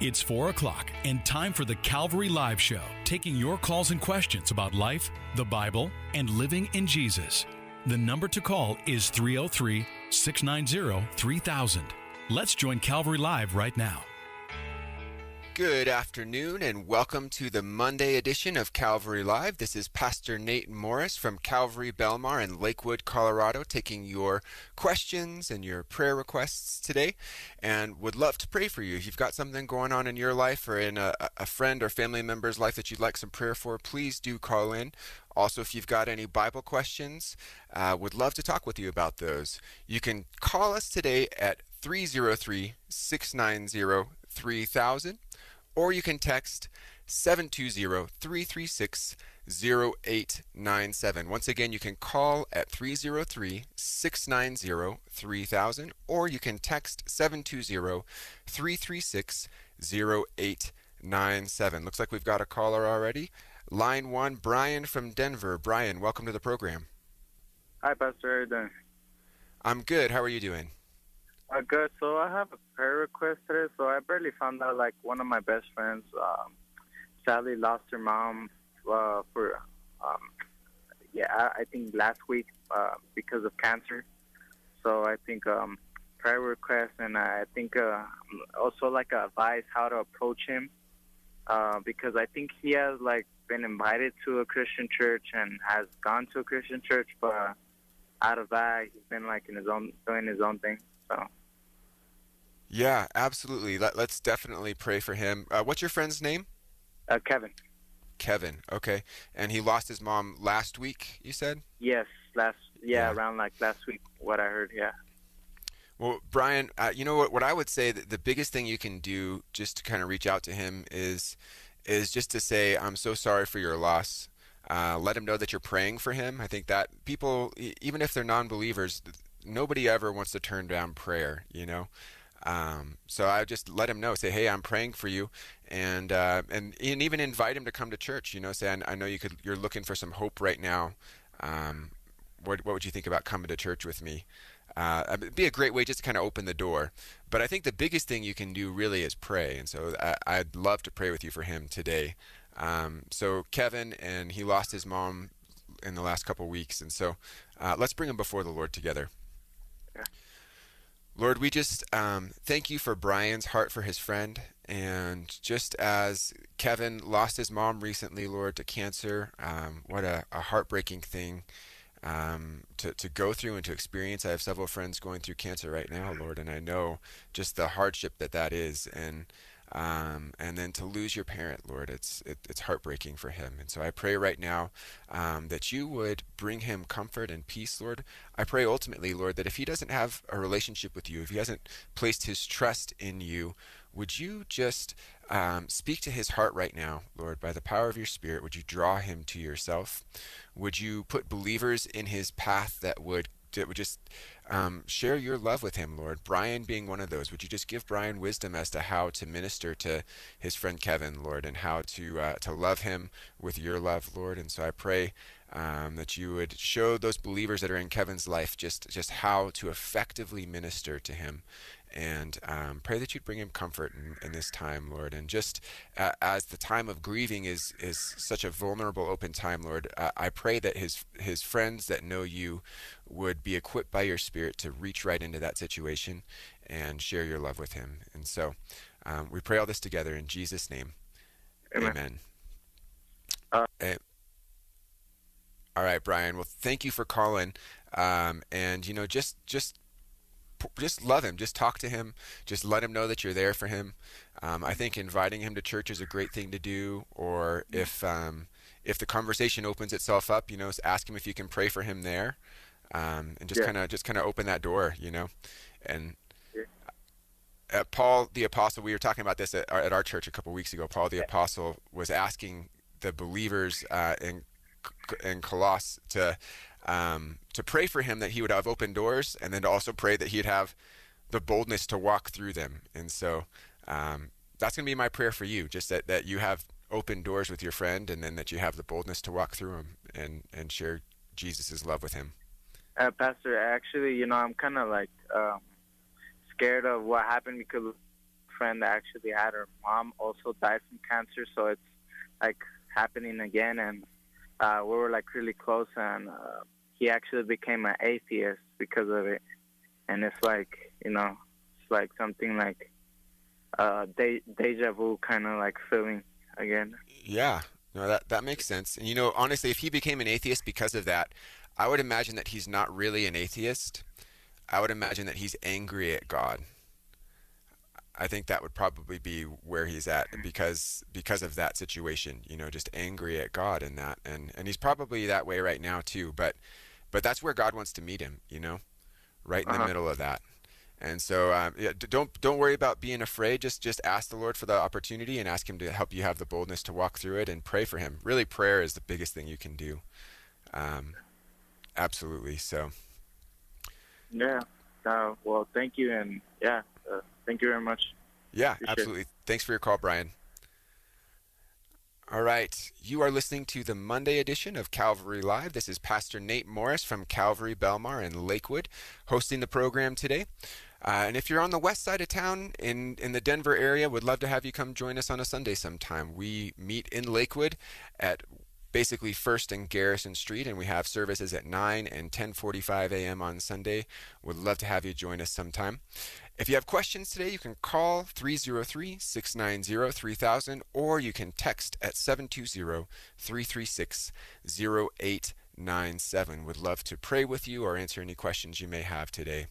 It's 4 o'clock and time for the Calvary Live Show, taking your calls and questions about life, the Bible, and living in Jesus. The number to call is 303 690 3000. Let's join Calvary Live right now. Good afternoon and welcome to the Monday edition of Calvary Live. This is Pastor Nate Morris from Calvary Belmar in Lakewood, Colorado, taking your questions and your prayer requests today and would love to pray for you. If you've got something going on in your life or in a, a friend or family member's life that you'd like some prayer for, please do call in. Also, if you've got any Bible questions, uh, would love to talk with you about those. You can call us today at 303 690 3000 or you can text 720-336-0897. Once again, you can call at 303-690-3000 or you can text 720-336-0897. Looks like we've got a caller already. Line 1, Brian from Denver. Brian, welcome to the program. Hi, Pastor. How are you doing? I'm good. How are you doing? Uh, good. So I have a prayer request today. So I barely found out like one of my best friends um, sadly lost her mom uh, for um, yeah I, think last week uh, because of cancer. So I think um, prayer request and I think uh, also like advice how to approach him uh, because I think he has like been invited to a Christian church and has gone to a Christian church, but out of that he's been like in his own doing his own thing. So. Yeah, absolutely. Let, us definitely pray for him. Uh, what's your friend's name? Uh, Kevin. Kevin. Okay. And he lost his mom last week. You said? Yes, last. Yeah, yeah. around like last week. What I heard. Yeah. Well, Brian, uh, you know what? What I would say that the biggest thing you can do just to kind of reach out to him is is just to say, "I'm so sorry for your loss." Uh, let him know that you're praying for him. I think that people, even if they're non-believers, nobody ever wants to turn down prayer. You know, um, so I just let him know, say, "Hey, I'm praying for you," and uh, and and even invite him to come to church. You know, say, "I, know you could, you're looking for some hope right now. Um, what what would you think about coming to church with me?" Uh, it'd be a great way just to kind of open the door. But I think the biggest thing you can do really is pray, and so I, would love to pray with you for him today. Um, so Kevin, and he lost his mom in the last couple weeks, and so uh, let's bring him before the Lord together. Lord, we just um, thank you for Brian's heart for his friend. And just as Kevin lost his mom recently, Lord, to cancer, um, what a, a, heartbreaking thing um, to, to go through and to experience. I have several friends going through cancer right now, Lord, and I know just the hardship that that is. And um, and then to lose your parent, Lord, it's it, it's heartbreaking for him. And so I pray right now um, that you would bring him comfort and peace, Lord. I pray ultimately, Lord, that if he doesn't have a relationship with you, if he hasn't placed his trust in you, would you just um, speak to his heart right now, Lord, by the power of your Spirit? Would you draw him to yourself? Would you put believers in his path that would that would just um, share your love with him, Lord. Brian being one of those. Would you just give Brian wisdom as to how to minister to his friend Kevin, Lord, and how to uh, to love him with your love, Lord. And so I pray um, that you would show those believers that are in Kevin's life just just how to effectively minister to him and um, pray that you'd bring him comfort in, in this time, Lord. And just uh, as the time of grieving is is such a vulnerable, open time, Lord, uh, I pray that his his friends that know you would be equipped by your Spirit to reach right into that situation and share your love with him. And so um, we pray all this together in Jesus' name. Amen. Amen. Uh, all right, Brian. Well, thank you for calling. Um, and you know, just just just love him. Just talk to him. Just let him know that you're there for him. Um, I think inviting him to church is a great thing to do. Or if um, if the conversation opens itself up, you know, ask him if you can pray for him there, um, and just yeah. kind of just kind of open that door, you know, and. Uh, Paul the apostle, we were talking about this at our, at our church a couple weeks ago. Paul the apostle was asking the believers uh, in in Colossus to um, to pray for him that he would have open doors, and then to also pray that he'd have the boldness to walk through them. And so um, that's going to be my prayer for you, just that, that you have open doors with your friend, and then that you have the boldness to walk through them and, and share Jesus' love with him. Uh, Pastor, actually, you know, I'm kind of like um, scared of what happened because friend actually had her mom also died from cancer, so it's like happening again, and uh, we were like really close, and uh, he actually became an atheist because of it, and it's like you know, it's like something like uh, de- deja vu kind of like feeling again. Yeah, no, that that makes sense. And you know, honestly, if he became an atheist because of that, I would imagine that he's not really an atheist. I would imagine that he's angry at God. I think that would probably be where he's at because because of that situation, you know, just angry at God in that and and he's probably that way right now too, but but that's where God wants to meet him, you know, right in uh-huh. the middle of that. And so, um, yeah, don't don't worry about being afraid. Just just ask the Lord for the opportunity and ask Him to help you have the boldness to walk through it and pray for Him. Really, prayer is the biggest thing you can do. Um, absolutely. So. Yeah. Uh, well, thank you, and yeah, thank you very much. Yeah, Appreciate absolutely. It. Thanks for your call, Brian. All right, you are listening to the Monday edition of Calvary Live. This is Pastor Nate Morris from Calvary Belmar in Lakewood hosting the program today. Uh, and if you're on the west side of town in, in the Denver area, would love to have you come join us on a Sunday sometime. We meet in Lakewood at basically First and Garrison Street, and we have services at 9 and 10:45 a.m. on Sunday. Would love to have you join us sometime. If you have questions today, you can call 303 690 3000 or you can text at 720 336 9897. Would love to pray with you or answer any questions you may have today.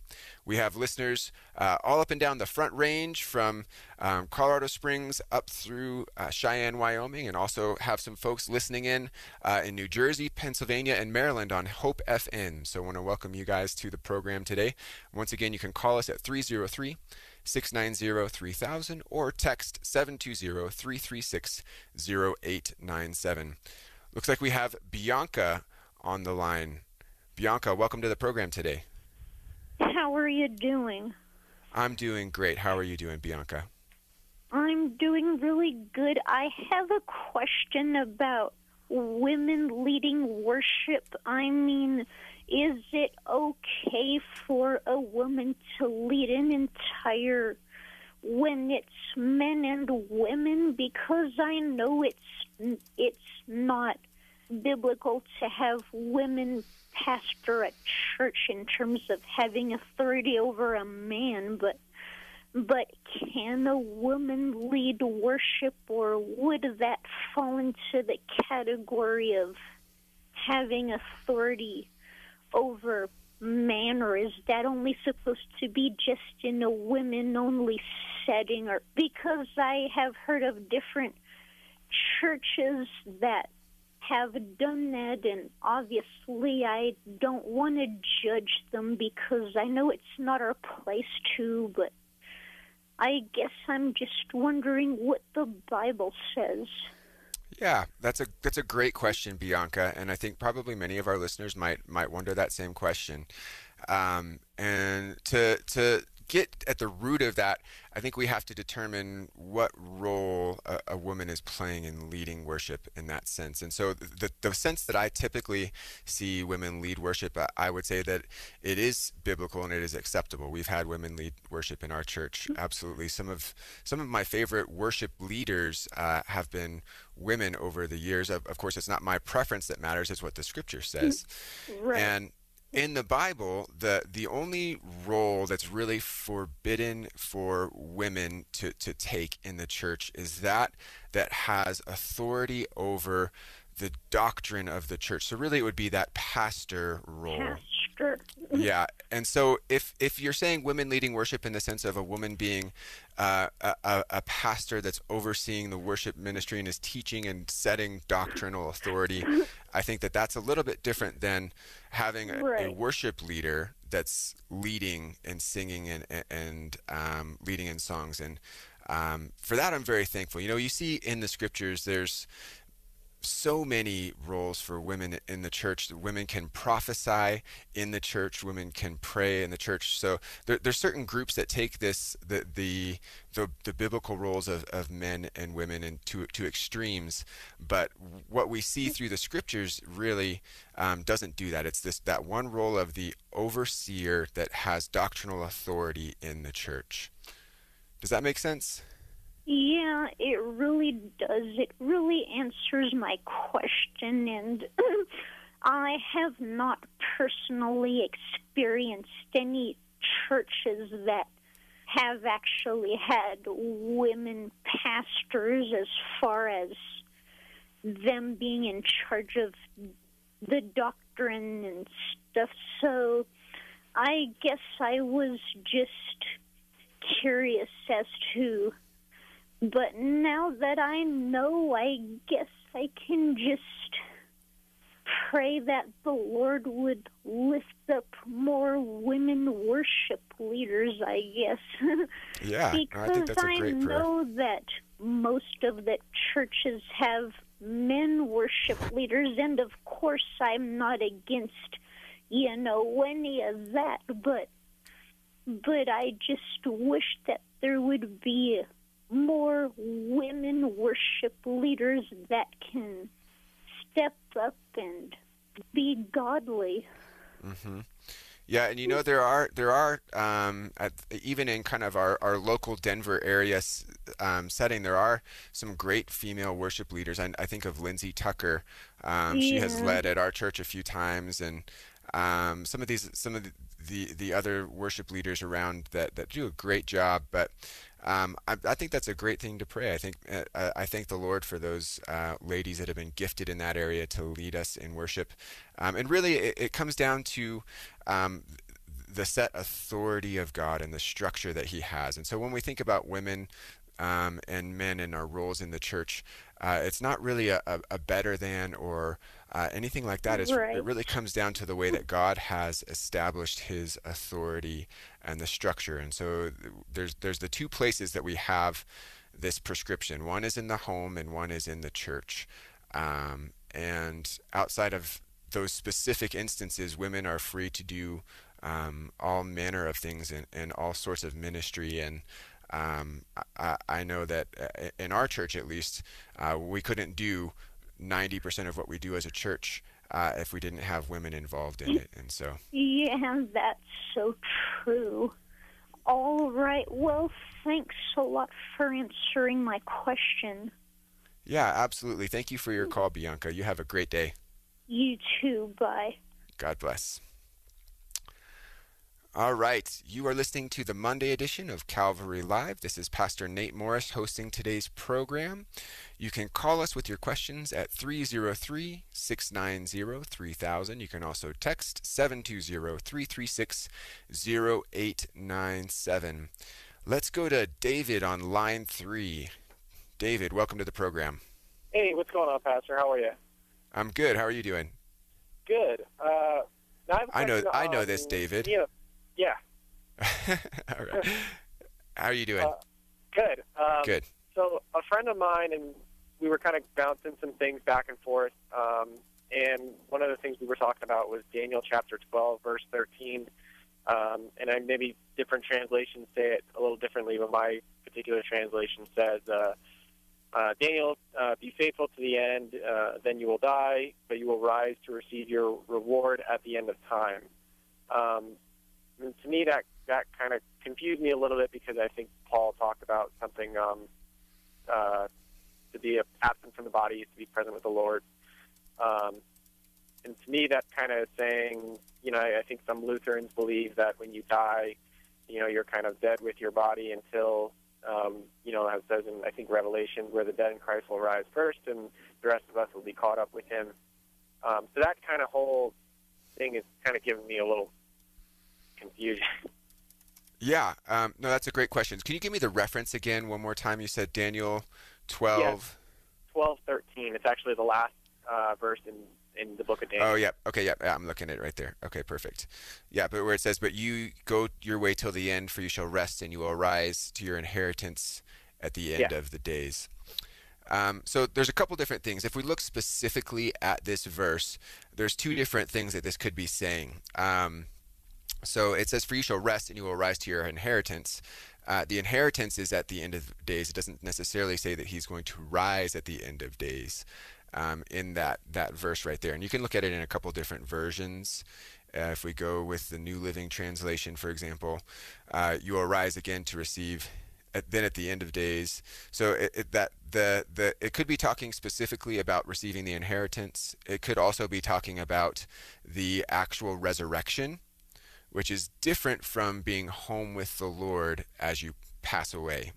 We have listeners uh, all up and down the Front Range from um, Colorado Springs up through uh, Cheyenne, Wyoming, and also have some folks listening in uh, in New Jersey, Pennsylvania, and Maryland on Hope FM. So I want to welcome you guys to the program today. Once again, you can call us at 303 690 3000 or text 720 336 0897. Looks like we have Bianca on the line. Bianca, welcome to the program today. How are you doing? I'm doing great. How are you doing, Bianca? I'm doing really good. I have a question about women leading worship. I mean, is it okay for a woman to lead an entire when it's men and women because I know it's it's not biblical to have women pastor at church in terms of having authority over a man, but but can a woman lead worship, or would that fall into the category of having authority over man, or is that only supposed to be just in a women only setting? Or because I have heard of different churches that have done that, and obviously I don't want to judge them because I know it's not our place to, but I guess I'm just wondering what the Bible says. Yeah, that's a that's a great question, Bianca, and I think probably many of our listeners might might wonder that same question. Um, and to to get at the root of that, I think we have to determine what role a, a, woman is playing in leading worship in that sense. And so, the, the sense that I typically see women lead worship, I would say that it is biblical and it is acceptable. We've had women lead worship in our church, mm-hmm. absolutely. Some of some of my favorite worship leaders uh, have been women over the years. Of, of course, it's not my preference that matters; it's what the Scripture says. Right. And in the Bible, the the only role that's really forbidden for women to, to take in the church is that that has authority over the doctrine of the church. So really it would be that pastor role. Pastor. yeah. And so if if you're saying women leading worship in the sense of a woman being uh, a, a pastor that's overseeing the worship ministry and is teaching and setting doctrinal authority, I think that that's a little bit different than having a, right. a worship leader that's leading and singing and and um, leading in songs and um, for that I'm very thankful. You know, you see in the scriptures there's so many roles for women in the church. Women can prophesy in the church. Women can pray in the church. So there, there's certain groups that take this the the the, the biblical roles of, of men and women into to extremes. But what we see through the scriptures really um, doesn't do that. It's this that one role of the overseer that has doctrinal authority in the church. Does that make sense? Yeah, it really does. It really answers my question, and I have not personally experienced any churches that have actually had women pastors as far as them being in charge of the doctrine and stuff. So I guess I was just curious as to but now that I know, I guess I can just pray that the Lord would lift up more women worship leaders, I guess. Yeah, because I think that's a I know that most of the churches have men worship leaders, and of course, I'm not against, you know, any of that, but but I just wish that there would be more women worship leaders that can step up and be godly. hmm Yeah, and you know there are there are um, at, even in kind of our, our local Denver area um, setting there are some great female worship leaders. I, I think of Lindsay Tucker. Um, She has led at our church a few times, and um, some of these some of the, the the other worship leaders around that that do a great job. But um, I, I think that's a great thing to pray. I think uh, I thank the Lord for those uh, ladies that have been gifted in that area to lead us in worship. Um, and really, it, it comes down to um, the set authority of God and the structure that He has. And so when we think about women um, and men and our roles in the church, uh, it's not really a, a, a better than or uh, anything like that. It's, Right. It really comes down to the way that God has established His authority and the structure. And so there's there's the two places that we have this prescription. One is in the home, and one is in the church. Um, and outside of those specific instances, women are free to do um, all manner of things and, all sorts of ministry. And um, I, I know that uh, in our church, at least, uh, we couldn't do 90% of what we do as a church uh, if we didn't have women involved in it. And so, Yeah, that's so true. All right. Well, thanks a lot for answering my question. yeah, absolutely. Thank you for your call, Bianca. You have a great day. You too. Bye. God bless. All right, you are listening to the Monday edition of Calvary Live. This is Pastor Nate Morris hosting today's program. You can call us with your questions at 303 690 3000. You can also text 720 336 0897. Let's go to David on line three. David, welcome to the program. Hey, what's going on, Pastor? How are you? I'm good. How are you doing? Good. Uh, I, have a I know- I know on- this, David. Yeah. Yeah. All right. How are you doing? Uh, Good. Um, Good. So a friend of mine and we were kind of bouncing some things back and forth. Um, and one of the things we were talking about was Daniel chapter 12, verse 13. Um, and I maybe different translations say it a little differently, but my particular translation says, uh, uh, Daniel, uh, be faithful to the end, uh, then you will die, but you will rise to receive your reward at the end of time. Um, and to me, that that kind of confused me a little bit because I think Paul talked about something um, uh, to be absent from the body is to be present with the Lord. Um, and to me, that kind of saying, you know, I, I think some Lutherans believe that when you die, you know, you're kind of dead with your body until, um, you know, as says in I think Revelation, where the dead in Christ will rise first, and the rest of us will be caught up with Him. Um, so that kind of whole thing is kind of giving me a little confusion. Yeah, um, no, that's a great question. Can you give me the reference again one more time? You said Daniel 12. Twelve thirteen. It's actually the last uh, verse in in the book of Daniel. Oh, yeah. Okay, yeah, yeah, I'm looking at it right there. Okay, perfect. Yeah, but where it says, But you go your way till the end, for you shall rest, and you will arise to your inheritance at the end Yeah. of the days. Um, so there's a couple different things. If we look specifically at this verse, there's two different things that this could be saying. Um, so it says, For you shall rest, and you will rise to your inheritance. Uh, the inheritance is at the end of days. It doesn't necessarily say that he's going to rise at the end of days um, in that, that verse right there. And you can look at it in a couple different versions. Uh, if we go with the New Living Translation, for example, uh, you will rise again to receive then at the end of days. So it, it, that the the it could be talking specifically about receiving the inheritance. It could also be talking about the actual resurrection, which is different from being home with the Lord as you pass away.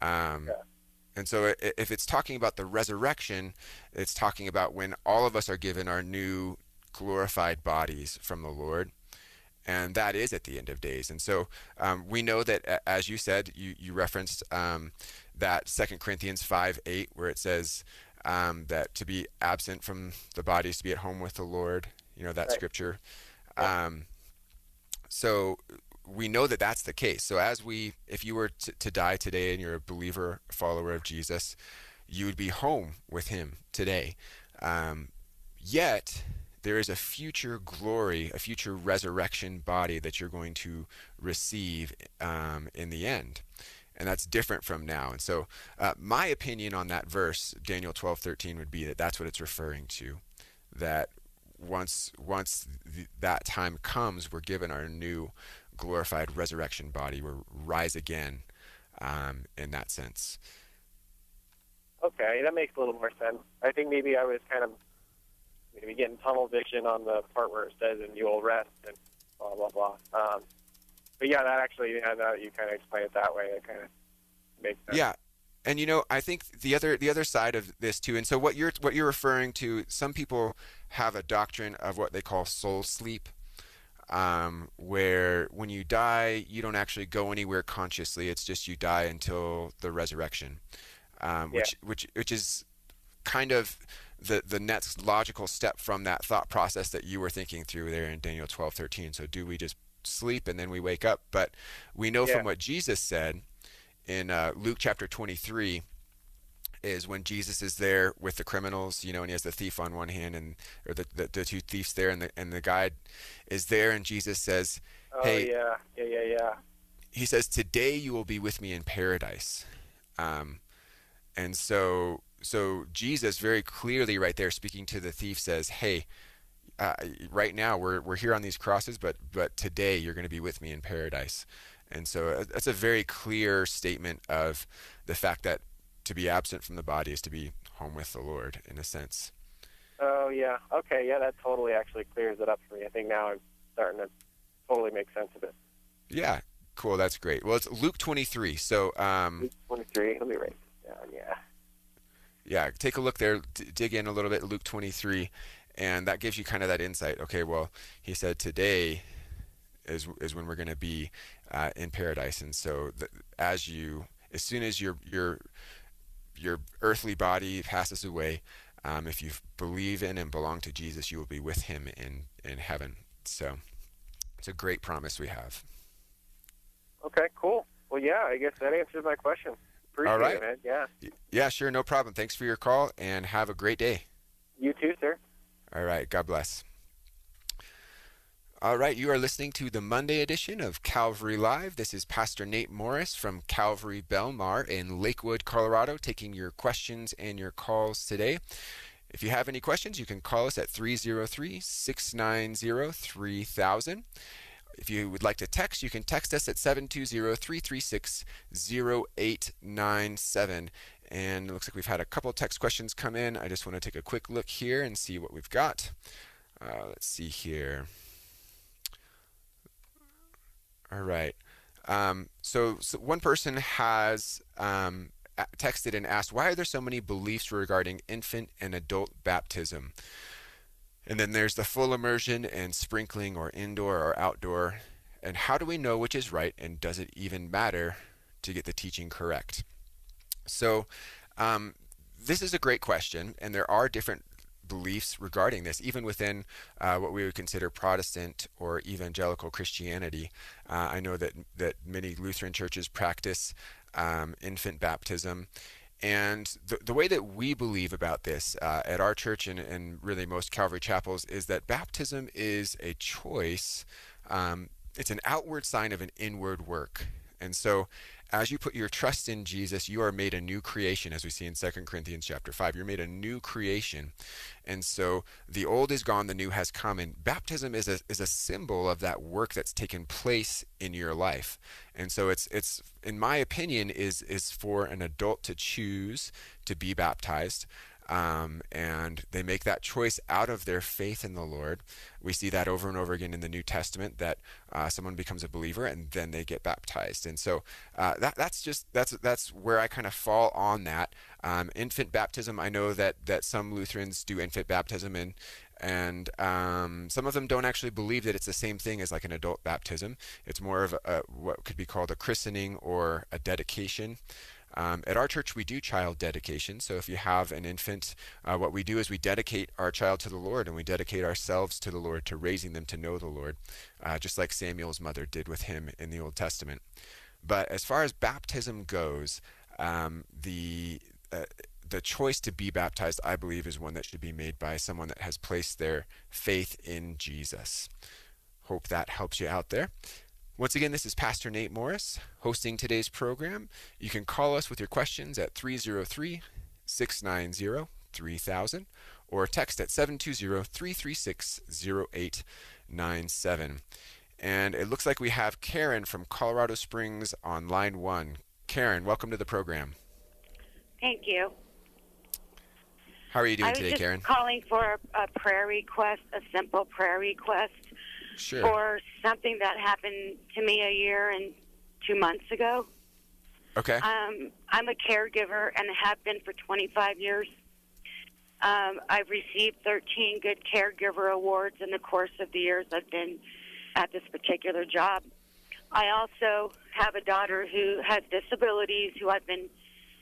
Um, Yeah. And so, if it's talking about the resurrection, it's talking about when all of us are given our new glorified bodies from the Lord and that is at the end of days. And so um, we know that, as you said, you, you referenced um, that Second Corinthians 5 8, where it says um, that to be absent from the body is to be at home with the Lord, you know, that Right. scripture. Um, so we know that that's the case. So as we, if you were to, to die today and you're a believer, follower of Jesus, you would be home with him today. Um, yet there is a future glory, a future resurrection body that you're going to receive um, in the end. And that's different from now. And so, uh, my opinion on that verse, Daniel 12, 13, would be that that's what it's referring to. That once once th- that time comes, we're given our new glorified resurrection body. We're rise again um, in that sense. Okay, that makes a little more sense. I think maybe I was kind of maybe getting tunnel vision on the part where it says, "and you will rest," and blah blah blah. Um, but yeah, that actually, yeah, now that you kind of explain it that way, it kind of makes sense. Yeah, and you know, I think the other the other side of this too. And so what you're what you're referring to, some people have a doctrine of what they call soul sleep, um, where when you die, you don't actually go anywhere consciously. It's just you die until the resurrection, um, which which which is kind of the the next logical step from that thought process that you were thinking through there in Daniel 12, 13. So do we just sleep and then we wake up? But we know Yeah. from what Jesus said in uh, Luke chapter 23 is when Jesus is there with the criminals, you know, and he has the thief on one hand and or the, the, the two thieves there and the and the guide is there and Jesus says, Oh Hey. yeah, yeah, yeah, yeah. he says, "Today you will be with me in paradise," um, and so so Jesus very clearly right there speaking to the thief says, "Hey, uh, right now we're we're here on these crosses, but but today you're going to be with me in paradise," and so uh, that's a very clear statement of the fact that to be absent from the body is to be home with the Lord in a sense. Oh yeah. Okay, yeah, that totally actually clears it up for me. I think now I'm starting to totally make sense of it. Yeah, cool. That's great. Well, it's Luke 23. So um, Luke 23. Let me write this down. Yeah. yeah, take a look there, d- dig in a little bit, Luke 23, and that gives you kind of that insight. Okay, well, he said today is is when we're going to be uh, in paradise, and so th- as you, as soon as your your your earthly body passes away, um, if you believe in and belong to Jesus, you will be with Him in in heaven. So it's a great promise we have. Okay, cool. Well, yeah, I guess that answers my question. Appreciate All right. it, man. Yeah. Yeah, sure, no problem. Thanks for your call, and have a great day. You too, sir. All right. God bless. All right. You are listening to the Monday edition of Calvary Live. This is Pastor Nate Morris from Calvary Belmar in Lakewood, Colorado, taking your questions and your calls today. If you have any questions, you can call us at 303 690 3000. If you would like to text, you can text us at 720 336 0897. And it looks like we've had a couple text questions come in. I just want to take a quick look here and see what we've got. Uh, let's see here. All right. Um, so, so one person has um, texted and asked, why are there so many beliefs regarding infant and adult baptism? And then there's the full immersion and sprinkling or indoor or outdoor. And how do we know which is right and does it even matter to get the teaching correct? So, um, this is a great question, and there are different beliefs regarding this, even within uh, what we would consider Protestant or evangelical Christianity. Uh, I know that that many Lutheran churches practice um, infant baptism. And the, the way that we believe about this uh, at our church and, and really most Calvary chapels is that baptism is a choice. Um, it's an outward sign of an inward work. And so, as you put your trust in Jesus, you are made a new creation, as we see in 2 Corinthians chapter 5. You're made a new creation. And so the old is gone, the new has come. And baptism is a, is a symbol of that work that's taken place in your life. And so it's, it's in my opinion, is, is for an adult to choose to be baptized. Um, and they make that choice out of their faith in the Lord. We see that over and over again in the New Testament that uh, someone becomes a believer and then they get baptized. And so uh, that, that's just that's that's where I kind of fall on that. Um, infant baptism. I know that that some Lutherans do infant baptism and and um, some of them don't actually believe that it's the same thing as like an adult baptism. It's more of a, what could be called a christening or a dedication. Um, at our church, we do child dedication. So if you have an infant, uh, what we do is we dedicate our child to the Lord and we dedicate ourselves to the Lord, to raising them to know the Lord, uh, just like Samuel's mother did with him in the Old Testament. But as far as baptism goes, um, the uh, the choice to be baptized, I believe, is one that should be made by someone that has placed their faith in Jesus. Hope that helps you out there. Once again, this is Pastor Nate Morris hosting today's program. You can call us with your questions at 303 690 3000 or text at 720 336 0897. And it looks like we have Karen from Colorado Springs on line one. Karen, welcome to the program. Thank you. How are you doing today, Karen? I was today, just Karen? calling for a prayer request, a simple prayer request Sure. for something that happened to me a year and two months ago. Okay. Um, I'm a caregiver and have been for 25 years. Um, I've received 13 Good Caregiver Awards in the course of the years I've been at this particular job. I also have a daughter who has disabilities who I've been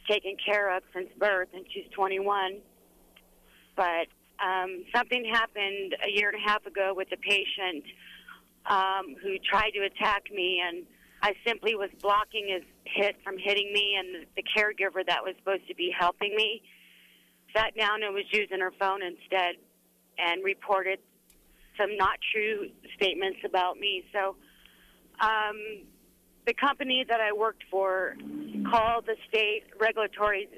taking care of since birth, and she's 21. But um, something happened a year and a half ago with a patient um, who tried to attack me, and I simply was blocking his hit from hitting me, and the caregiver that was supposed to be helping me sat down and was using her phone instead and reported some not true statements about me. So um, the company that I worked for called the state regulatory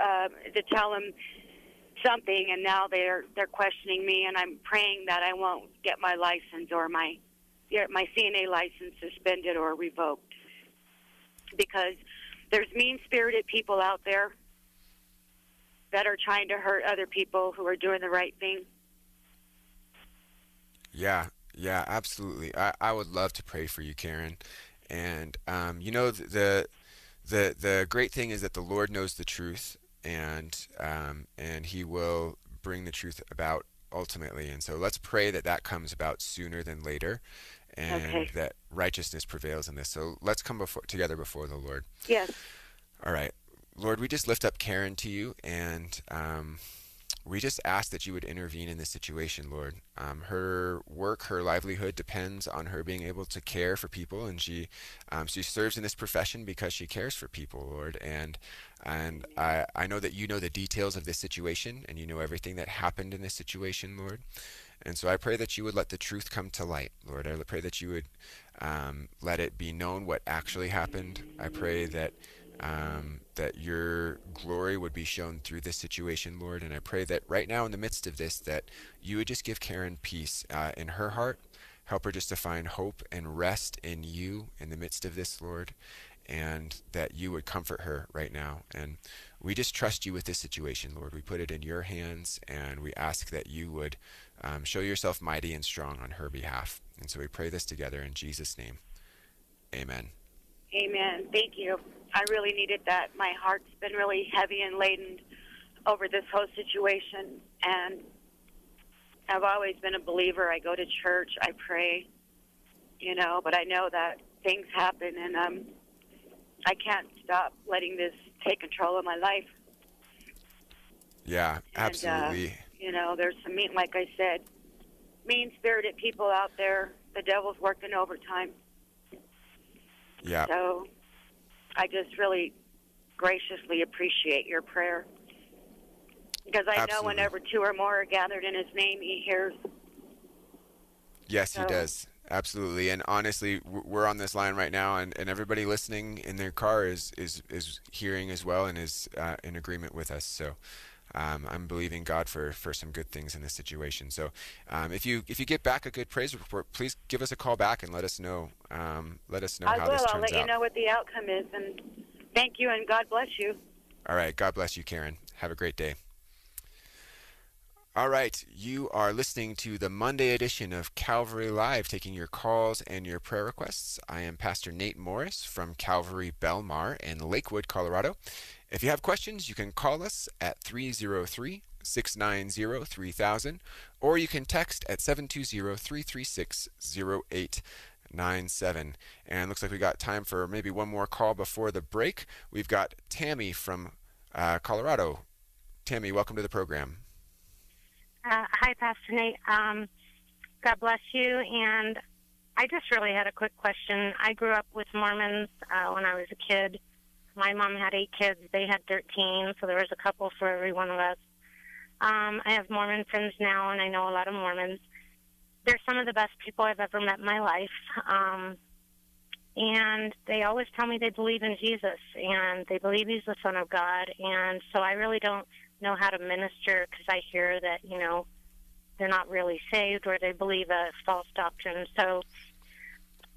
uh, to tell them something, and now they're they're questioning me, and I'm praying that I won't get my license or my my CNA license suspended or revoked because there's mean-spirited people out there that are trying to hurt other people who are doing the right thing. Yeah, yeah, absolutely. I, I would love to pray for you, Karen. And um, you know the the the great thing is that the Lord knows the truth, and um, and He will bring the truth about ultimately. And so let's pray that that comes about sooner than later, and Okay. that righteousness prevails in this. So let's come before, together before the Lord. Yes. All right. Lord, we just lift up Karen to you, and um, we just ask that you would intervene in this situation, Lord. Um, her work, her livelihood depends on her being able to care for people, and she um, she serves in this profession because she cares for people, Lord. And and I I know that you know the details of this situation, and you know everything that happened in this situation, Lord. And so I pray that you would let the truth come to light, Lord. I pray that you would um, let it be known what actually happened. I pray that um, that your glory would be shown through this situation, Lord. And I pray that right now, in the midst of this, that you would just give Karen peace uh, in her heart. Help her just to find hope and rest in you in the midst of this, Lord. And that you would comfort her right now. And we just trust you with this situation, Lord. We put it in your hands and we ask that you would um, show yourself mighty and strong on her behalf. And so we pray this together in Jesus' name. Amen. Amen. Thank you. I really needed that. My heart's been really heavy and laden over this whole situation, and I've always been a believer. I go to church, I pray, you know, but I know that things happen, and um, I can't stop letting this take control of my life. Yeah, And, uh, absolutely. You know, there's some mean, like I said, mean-spirited people out there. The devil's working overtime. yeah. So I just really graciously appreciate your prayer. Because I know Absolutely. whenever two or more are gathered in his name, he hears. Yes, he does. Absolutely, and honestly, we're on this line right now, and, and everybody listening in their car is is, is hearing as well and is uh, in agreement with us. So. Um, I'm believing God for, for some good things in this situation. So, um, if you if you get back a good praise report, please give us a call back and let us know. Um, let us know I how will. this turns out. I'll let out. you know what the outcome is, and thank you, and God bless you. All right. God bless you, Karen. Have a great day. All right, you are listening to the Monday edition of Calvary Live, taking your calls and your prayer requests. I am Pastor Nate Morris from Calvary Belmar in Lakewood, Colorado. If you have questions, you can call us at 303 690 3000, or you can text at 720 336 0897. And looks like we got time for maybe one more call before the break. We've got Tammy from uh, Colorado. Tammy, welcome to the program. Uh, hi, Pastor Nate. Um, God bless you. And I just really had a quick question. I grew up with Mormons uh, when I was a kid. My mom had eight kids. They had 13, so there was a couple for every one of us. Um, I have Mormon friends now, and I know a lot of Mormons. They're some of the best people I've ever met in my life. Um, and they always tell me they believe in Jesus and they believe he's the Son of God. And so I really don't know how to minister because I hear that, you know, they're not really saved or they believe a false doctrine. So,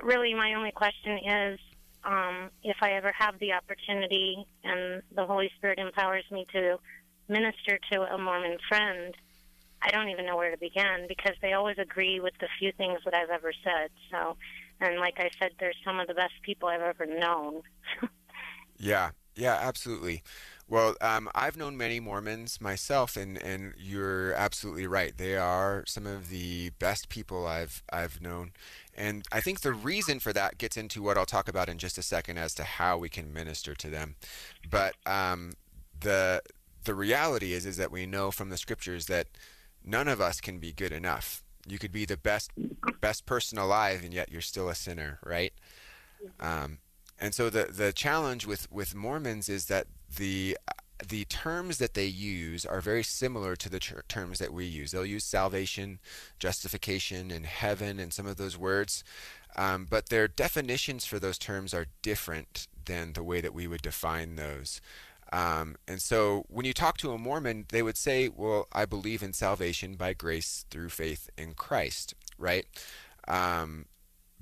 really, my only question is um, if I ever have the opportunity and the Holy Spirit empowers me to minister to a Mormon friend, I don't even know where to begin because they always agree with the few things that I've ever said. So, and like I said, they're some of the best people I've ever known. yeah, yeah, absolutely. Well, um, I've known many Mormons myself, and, and you're absolutely right. They are some of the best people I've I've known, and I think the reason for that gets into what I'll talk about in just a second as to how we can minister to them. But um, the the reality is is that we know from the scriptures that none of us can be good enough. You could be the best best person alive, and yet you're still a sinner, right? Um, and so the the challenge with with Mormons is that the the terms that they use are very similar to the ter- terms that we use. They'll use salvation, justification, and heaven, and some of those words, um, but their definitions for those terms are different than the way that we would define those. Um, and so when you talk to a Mormon, they would say, Well, I believe in salvation by grace through faith in Christ, right? Um,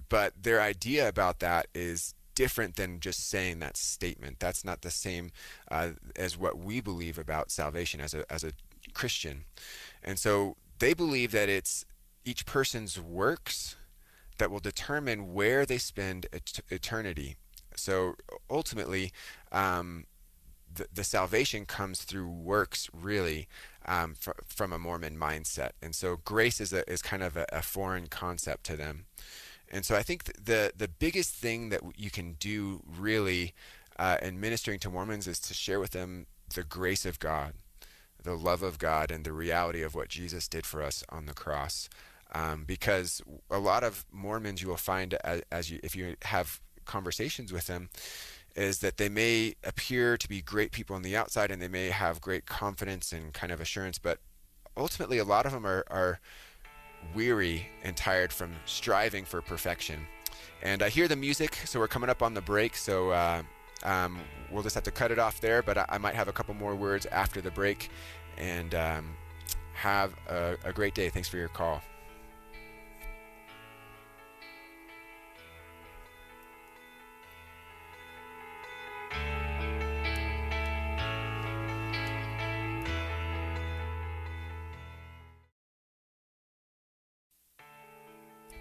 but their idea about that is different than just saying that statement. That's not the same uh, as what we believe about salvation as a, as a Christian. And so they believe that it's each person's works that will determine where they spend et- eternity. So ultimately, um, the, the, salvation comes through works, really, um, fr- from a Mormon mindset. And so grace is, a, is kind of a, a foreign concept to them. And so I think the the biggest thing that you can do really uh, in ministering to Mormons is to share with them the grace of God, the love of God, and the reality of what Jesus did for us on the cross. Um, because a lot of Mormons you will find as, as you if you have conversations with them is that they may appear to be great people on the outside and they may have great confidence and kind of assurance, but ultimately a lot of them are, are weary and tired from striving for perfection. And I hear the music, so we're coming up on the break, so uh, um, we'll just have to cut it off there. But I, I, might have a couple more words after the break. And um, have a, a great day. Thanks for your call.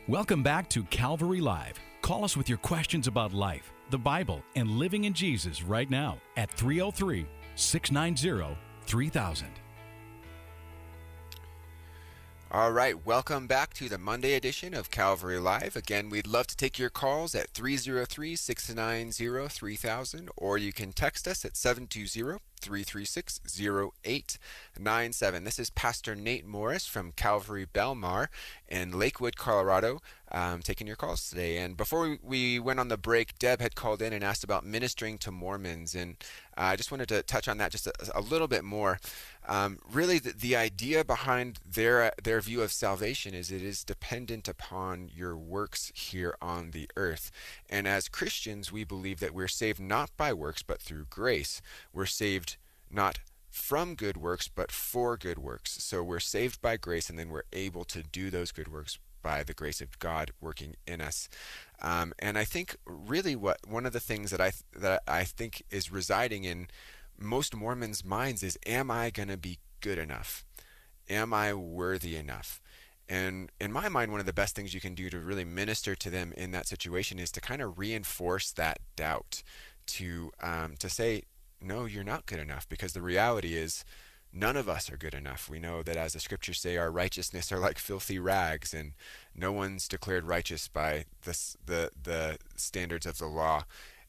Welcome back to Calvary Live. Call us with your questions about life, the Bible, and living in Jesus right now at 303 690 3000. All right, welcome back to the Monday edition of Calvary Live. Again, we'd love to take your calls at 303 690 3000, or you can text us at 720 336 0897. This is Pastor Nate Morris from Calvary Belmar in Lakewood, Colorado, um, taking your calls today. And before we, we, went on the break, Deb had called in and asked about ministering to Mormons. And uh, I just wanted to touch on that just a, a little bit more. Um, really, the, the, idea behind their their view of salvation is it is dependent upon your works here on the earth. And as Christians, we believe that we're saved not by works, but through grace. We're saved not from good works, but for good works. So we're saved by grace, and then we're able to do those good works by the grace of God working in us. Um, and I think really what one of the things that I that I think is residing in most Mormons' minds is Am I going to be good enough? Am I worthy enough? And in my mind, one of the best things you can do to really minister to them in that situation is to kind of reinforce that doubt, to um, to say, no, you're not good enough, because the reality is, none of us are good enough. We know that, as the scriptures say, our righteousness are like filthy rags, and no one's declared righteous by the the the standards of the law.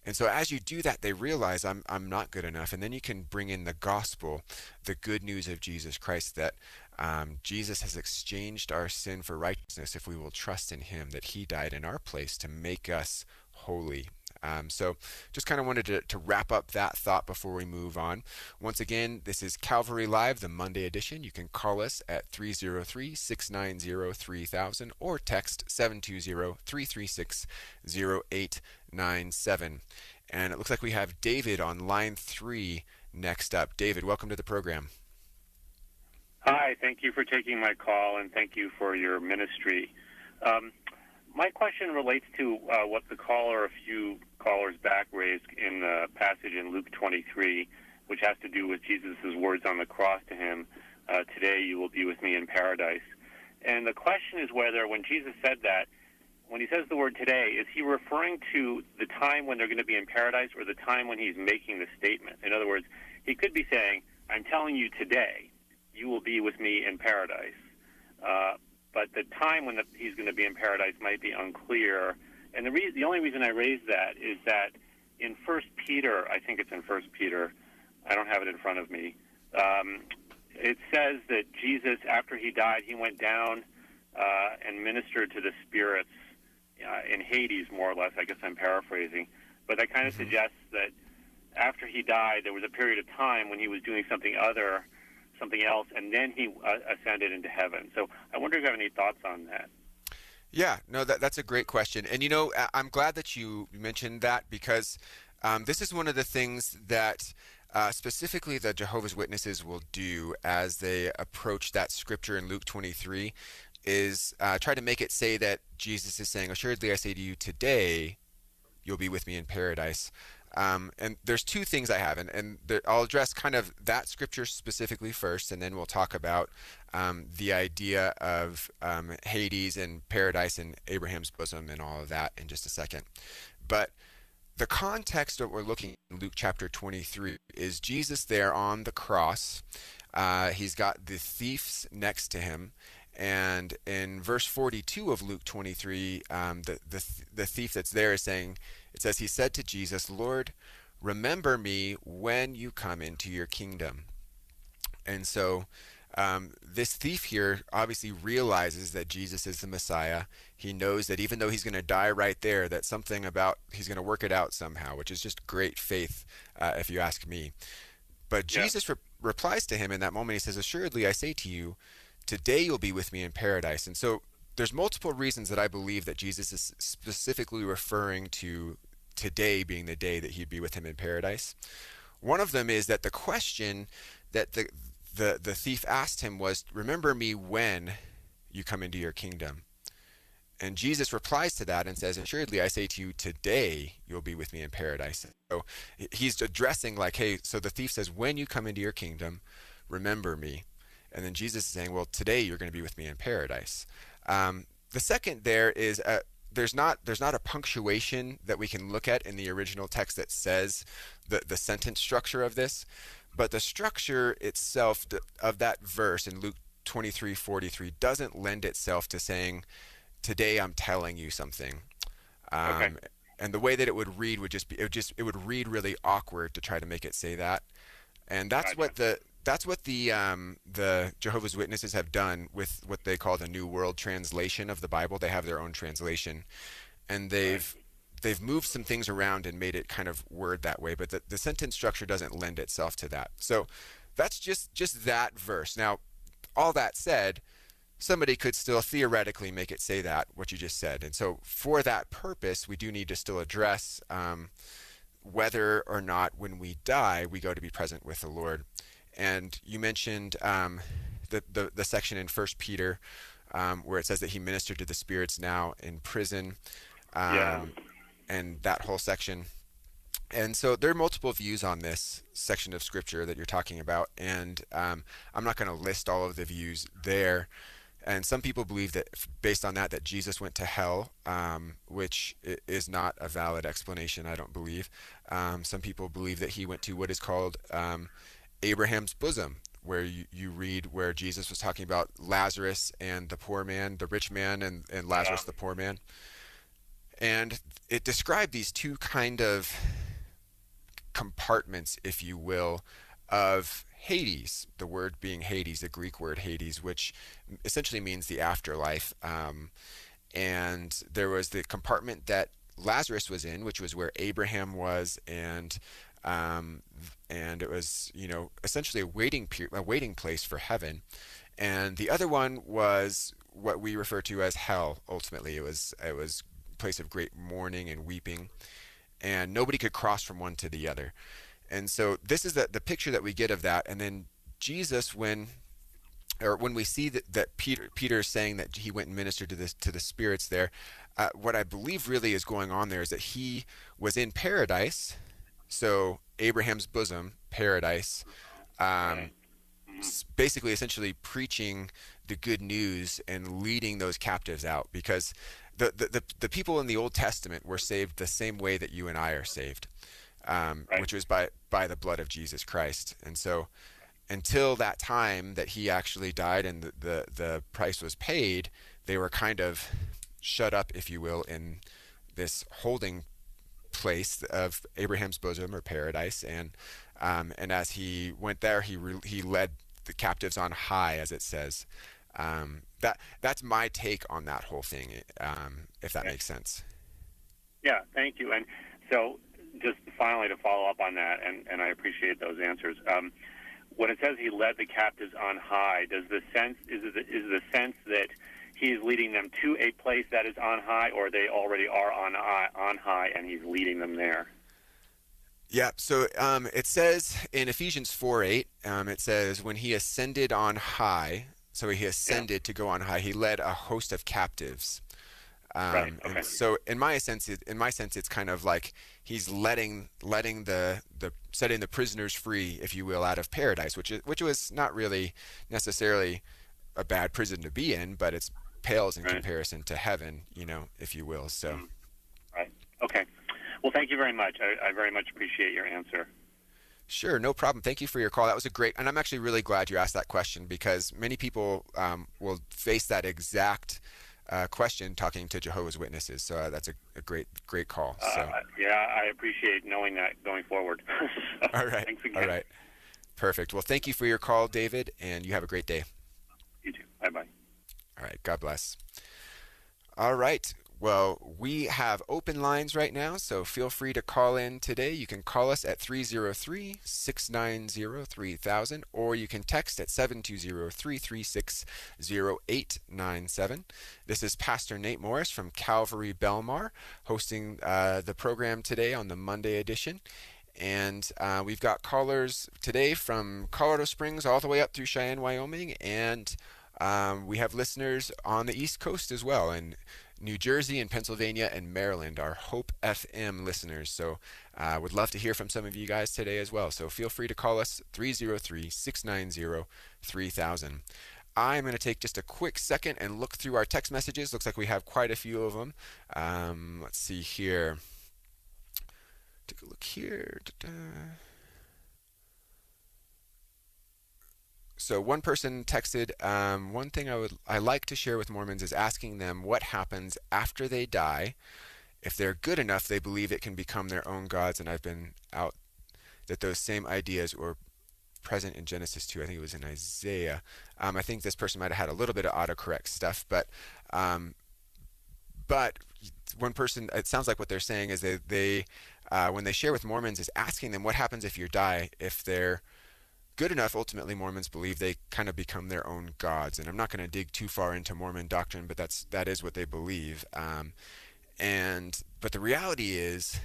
And so as you do that, they realize I'm, I'm not good enough. And then you can bring in the gospel, the good news of Jesus Christ, that um, Jesus has exchanged our sin for righteousness if we will trust in him, that he died in our place to make us holy um, so just kind of wanted to, to, wrap up that thought before we move on. Once again, this is Calvary Live, the Monday edition. You can call us at 303 690 3000 or text 720 336 0897. And it looks like we have David on line three next up. David, welcome to the program. Hi, thank you for taking my call and thank you for your ministry. Um, my question relates to uh, what the caller, a few callers back, raised in the passage in Luke 23, which has to do with Jesus' words on the cross to him, uh, Today you will be with me in paradise. And the question is whether, when Jesus said that, when he says the word today, is he referring to the time when they're going to be in paradise or the time when he's making the statement? In other words, he could be saying, I'm telling you today, you will be with me in paradise. Uh, but the time when the, he's going to be in paradise might be unclear. And the re- the only reason I raise that is that in First Peter, I think it's in First Peter, I don't have it in front of me. Um, it says that Jesus, after he died, he went down uh, and ministered to the spirits uh, in Hades, more or less. I guess I'm paraphrasing, but that kind of mm-hmm. suggests that after he died, there was a period of time when he was doing something other something else, and then he uh, ascended into heaven. So I wonder if you have any thoughts on that. Yeah, no, that, that's a great question. And you know, I'm glad that you mentioned that because um, this is one of the things that uh, specifically the Jehovah's Witnesses will do as they approach that scripture in Luke 23 is uh, try to make it say that Jesus is saying, Assuredly I say to you, today you'll be with me in paradise. Um, and there's two things I have, and, and there, I'll address kind of that scripture specifically first, and then we'll talk about um, the idea of um, Hades and paradise and Abraham's bosom and all of that in just a second. But the context that we're looking in Luke chapter 23 is Jesus there on the cross. Uh, he's got the thieves next to him. And in verse 42 of Luke 23, um, the, the, the thief that's there is saying, it says, He said to Jesus, Lord, remember me when you come into your kingdom. And so um, this thief here obviously realizes that Jesus is the Messiah. He knows that even though he's going to die right there, that something about he's going to work it out somehow, which is just great faith, uh, if you ask me. But yeah. Jesus re- replies to him in that moment. He says, "Assuredly, I say to you, today you'll be with me in paradise." And so there's multiple reasons that I believe that Jesus is specifically referring to today being the day that he'd be with him in paradise. One of them is that the question that the the, the thief asked him was, Remember me when you come into your kingdom. And Jesus replies to that and says, Assuredly, I say to you, today you'll be with me in paradise. So he's addressing, like, hey, so the thief says, When you come into your kingdom, remember me. And then Jesus is saying, Well, today you're going to be with me in paradise. Um, the second there is a, there's not there's not a punctuation that we can look at in the original text that says the the sentence structure of this, but the structure itself of that verse in Luke 23:43 doesn't lend itself to saying, "Today I'm telling you something." Um, okay. And the way that it would read would just be it would just it would read really awkward to try to make it say that. and that's Gotcha. what the that's what the um, the Jehovah's Witnesses have done with what they call the New World Translation of the Bible. They have their own translation, and they've they've moved some things around and made it kind of word that way. But the, the sentence structure doesn't lend itself to that. So that's just just that verse. Now, all that said, somebody could still theoretically make it say that what you just said. And so for that purpose, we do need to still address um, whether or not when we die we go to be present with the Lord. And you mentioned um, the, the, the section in First Peter um, where it says that he ministered to the spirits now in prison, um, Yeah. and that whole section. And so there are multiple views on this section of scripture that you're talking about, and um, I'm not going to list all of the views there. And some people believe that, based on that, that Jesus went to hell, um, which is not a valid explanation. I don't believe. Um, some people believe that he went to what is called um, Abraham's bosom, where you, you read where Jesus was talking about Lazarus and the poor man, the rich man, and, and Lazarus Yeah. the poor man. And it described these two kind of compartments, if you will, of Hades. The word being Hades, the Greek word Hades, which essentially means the afterlife. Um, and there was the compartment that Lazarus was in, which was where Abraham was, and um, and it was you know essentially a waiting pe- a waiting place for heaven. And the other one was what we refer to as hell. Ultimately, it was it was a place of great mourning and weeping, and nobody could cross from one to the other. And so this is the, the picture that we get of that. And then Jesus, when or when we see that, that Peter Peter is saying that he went and ministered to the to the spirits there, uh, what I believe really is going on there is that he was in paradise, so Abraham's bosom, paradise, um, basically essentially preaching the good news and leading those captives out because the, the, the, the people in the Old Testament were saved the same way that you and I are saved, um, Right. which was by, by the blood of Jesus Christ. And so until that time that he actually died and the, the, the price was paid, they were kind of shut up, if you will, in this holding place of Abraham's bosom or paradise, and um, and as he went there, he re- he led the captives on high, as it says. Um, that that's my take on that whole thing, um, if that makes sense. Yeah, thank you. And so, just finally to follow up on that, and, and I appreciate those answers. Um, when it says he led the captives on high, does the sense is it the, is the sense that he's leading them to a place that is on high, or they already are on high, on high, and he's leading them there? Yeah, so um, it says in Ephesians 4 8, um, it says, when he ascended on high, so he ascended to go on high, he led a host of captives. Um, Right, okay. And so in my sense, it, in my sense, it's kind of like he's letting letting the the setting the prisoners free, if you will, out of paradise, which is which was not really necessarily a bad prison to be in, but it's pales in Right. comparison to heaven, you know, if you will. So. Right. Okay. Well, thank you very much. I, I very much appreciate your answer. Sure, no problem. Thank you for your call. That was a great, and I'm actually really glad you asked that question because many people um, will face that exact uh, question talking to Jehovah's Witnesses. So uh, that's a, a great, great call. So, Uh, yeah, I appreciate knowing that going forward. All right, Thanks again. all right, perfect. Well, thank you for your call, David, and you have a great day. You too. Bye bye. All right, God bless. All right. Well, we have open lines right now, so feel free to call in today. You can call us at 303 690 3000, or you can text at 720 336 0897. This is Pastor Nate Morris from Calvary Belmar hosting uh, the program today on the Monday edition. And uh, we've got callers today from Colorado Springs all the way up through Cheyenne, Wyoming, and um, we have listeners on the East Coast as well, in New Jersey and Pennsylvania and Maryland, our Hope FM listeners. So I uh, would love to hear from some of you guys today as well. So feel free to call us 303 690 3000. I'm going to take just a quick second and look through our text messages. Looks like we have quite a few of them. Um, let's see here. Take a look here. Da-da. So one person texted, um, one thing I would I like to share with Mormons is asking them what happens after they die. If they're good enough, they believe it can become their own gods, and I've been out that those same ideas were present in Genesis 2. I think it was in Isaiah. Um, I think this person might have had a little bit of autocorrect stuff, but um, but one person, it sounds like what they're saying is that they, uh, when they share with Mormons, is asking them what happens if you die if they're good enough. Ultimately, Mormons believe they kind of become their own gods, and I'm not going to dig too far into Mormon doctrine, but that's that is what they believe. Um, and but the reality is,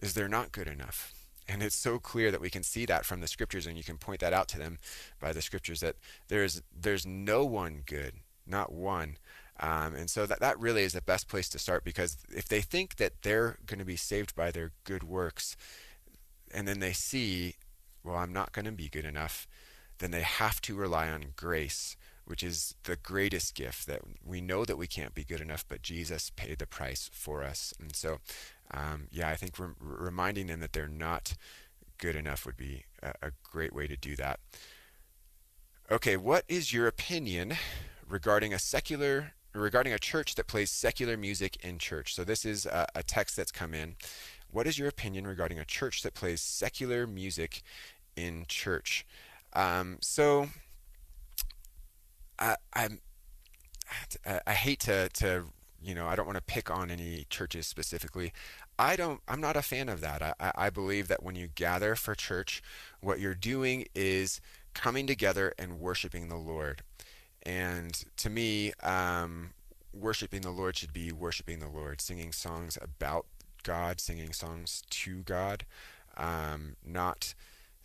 is they're not good enough and it's so clear that we can see that from the scriptures and you can point that out to them by the scriptures that there's there's no one good not one um, and so that, that really is the best place to start because if they think that they're going to be saved by their good works and then they see well i'm not going to be good enough then they have to rely on grace which is the greatest gift that we know that we can't be good enough but jesus paid the price for us and so um, yeah, I think re- reminding them that they're not good enough would be a, a great way to do that. Okay, what is your opinion regarding a secular regarding a church that plays secular music in church? So this is a, a text that's come in. What is your opinion regarding a church that plays secular music in church? Um, so I, I'm I hate to to you know, I don't want to pick on any churches specifically. I don't, I'm not a fan of that. I, I believe that when you gather for church, what you're doing is coming together and worshiping the Lord. And to me, um, worshiping the Lord should be worshiping the Lord, singing songs about God, singing songs to God, um, not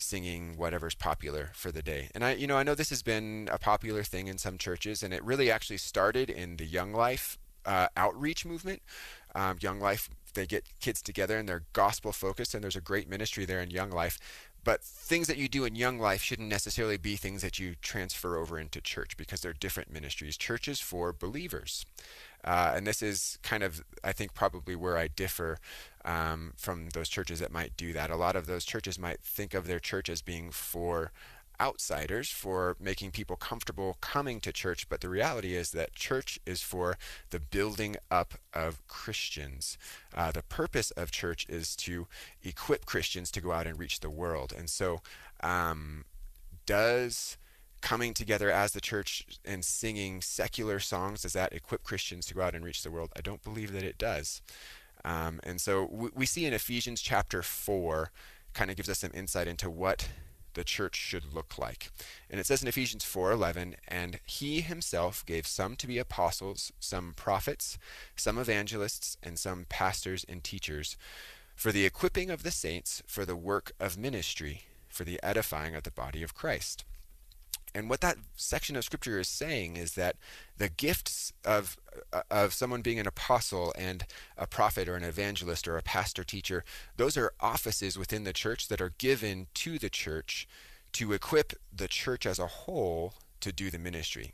singing whatever's popular for the day. And I, you know, I know this has been a popular thing in some churches, and it really actually started in the Young Life uh, outreach movement. Um, Young Life, they get kids together and they're gospel focused, and there's a great ministry there in Young Life. But things that you do in Young Life shouldn't necessarily be things that you transfer over into church because they're different ministries. Church is for believers. Uh, and this is kind of, I think, probably where I differ um, from those churches that might do that. A lot of those churches might think of their church as being for outsiders for making people comfortable coming to church, but the reality is that church is for the building up of Christians. Uh, the purpose of church is to equip Christians to go out and reach the world. And so, um, does coming together as the church and singing secular songs does that equip Christians to go out and reach the world? I don't believe that it does. Um, and so we, we see in Ephesians chapter 4 kind of gives us some insight into what the church should look like. And it says in Ephesians 4:11, "And he himself gave some to be apostles, some prophets, some evangelists, and some pastors and teachers, for the equipping of the saints for the work of ministry, for the edifying of the body of Christ." And what that section of scripture is saying is that the gifts of of someone being an apostle and a prophet or an evangelist or a pastor teacher, those are offices within the church that are given to the church to equip the church as a whole to do the ministry.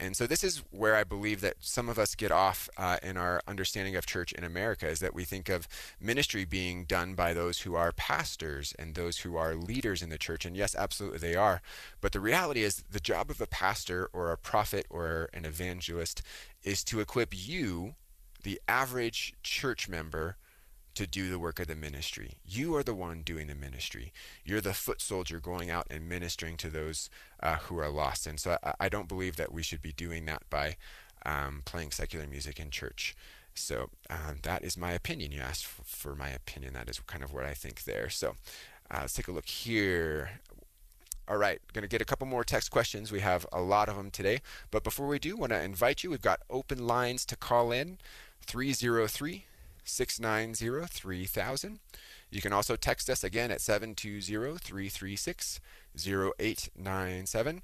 And so this is where I believe that some of us get off uh, in our understanding of church in America is that we think of ministry being done by those who are pastors and those who are leaders in the church. And yes, absolutely they are. But the reality is the job of a pastor or a prophet or an evangelist is to equip you, the average church member, to do the work of the ministry. You are the one doing the ministry. You're the foot soldier going out and ministering to those uh, who are lost. And so I, I, don't believe that we should be doing that by um, playing secular music in church. So um, that is my opinion. You asked for, for, my opinion. That is kind of what I think there. So uh, let's take a look here. All right, going to get a couple more text questions. We have a lot of them today. But before we do, want to invite you. We've got open lines to call in 303 690 3000. You can also text us again at 720 336 0897.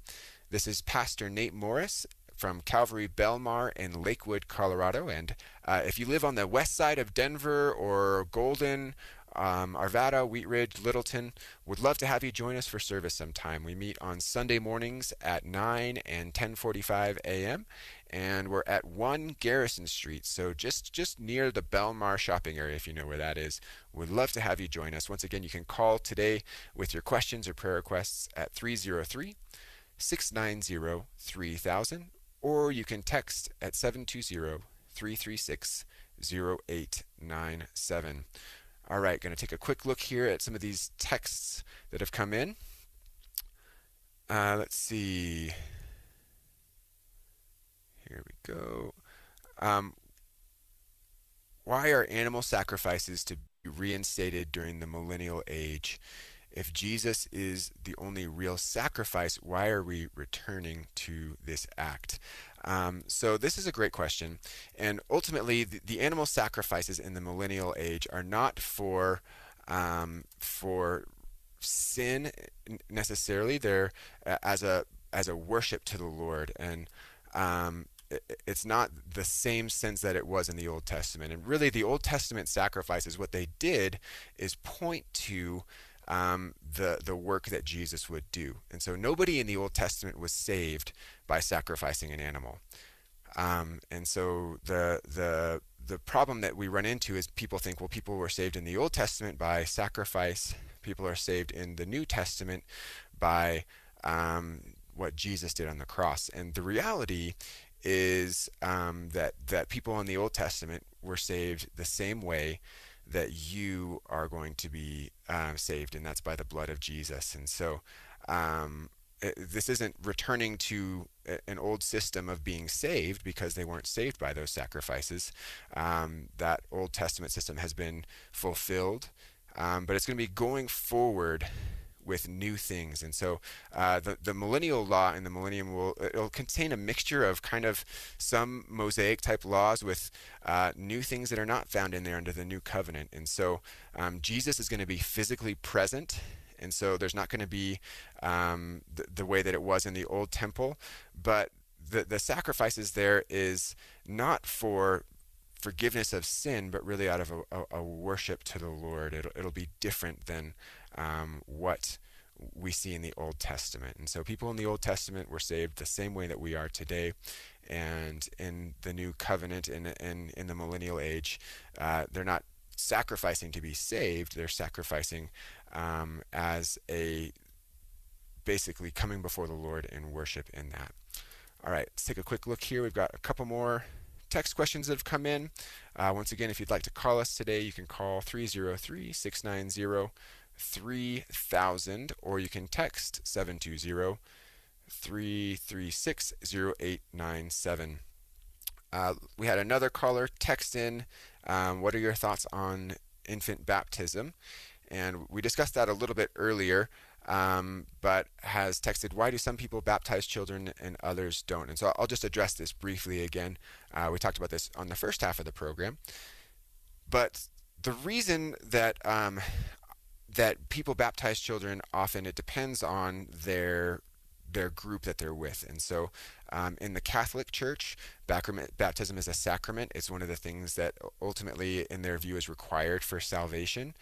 This is Pastor Nate Morris from Calvary Belmar in Lakewood, Colorado. And uh, if you live on the west side of Denver or Golden um, Arvada, Wheat Ridge, Littleton. Would love to have you join us for service sometime. We meet on Sunday mornings at 9 and 10:45 a.m. and we're at 1 Garrison Street, so just just near the Belmar shopping area if you know where that is. Would love to have you join us. Once again, you can call today with your questions or prayer requests at 303 690 3000 or you can text at 720 336 0897. All right, going to take a quick look here at some of these texts that have come in. Uh, let's see. Here we go. Um, why are animal sacrifices to be reinstated during the millennial age? If Jesus is the only real sacrifice, why are we returning to this act? Um, so, this is a great question. And ultimately, the, the, animal sacrifices in the millennial age are not for, um, for sin necessarily. They're uh, as, a, as a worship to the Lord. And um, it's not the same sense that it was in the Old Testament. And really, the Old Testament sacrifices, what they did is point to um, the the work that Jesus would do. And so, nobody in the Old Testament was saved by sacrificing an animal. Um, and so, the the the problem that we run into is people think, well, people were saved in the Old Testament by sacrifice. People are saved in the New Testament by um, what Jesus did on the cross. And the reality is um, that that people in the Old Testament were saved the same way that you are going to be um, saved, and that's by the blood of Jesus. And so, um, this isn't returning to an old system of being saved because they weren't saved by those sacrifices. Um, that Old Testament system has been fulfilled, um, but it's going to be going forward with new things. And so uh, the, the millennial law and the millennium will it'll contain a mixture of kind of some mosaic type laws with uh, new things that are not found in there under the new covenant. And so um, Jesus is going to be physically present. And so there's not going to be um, the, the way that it was in the old temple, but the, the sacrifices there is not for forgiveness of sin, but really out of a, a, a worship to the Lord. It'll, it'll be different than um, what we see in the Old Testament. And so people in the Old Testament were saved the same way that we are today. And in the new covenant, in, in, in the millennial age, uh, they're not sacrificing to be saved, they're sacrificing um, as a basically coming before the Lord in worship in that. All right, let's take a quick look here. We've got a couple more text questions that have come in. Uh, once again, if you'd like to call us today, you can call 303 690 3000 or you can text 720 336 0897. Uh, we had another caller text in. Um, what are your thoughts on infant baptism? And we discussed that a little bit earlier, um, but has texted, Why do some people baptize children and others don't? And so I'll just address this briefly again. Uh, we talked about this on the first half of the program. But the reason that um, that people baptize children often it depends on their their group that they're with. And so um, in the Catholic Church, baptism is a sacrament. It's one of the things that ultimately, in their view, is required for salvation.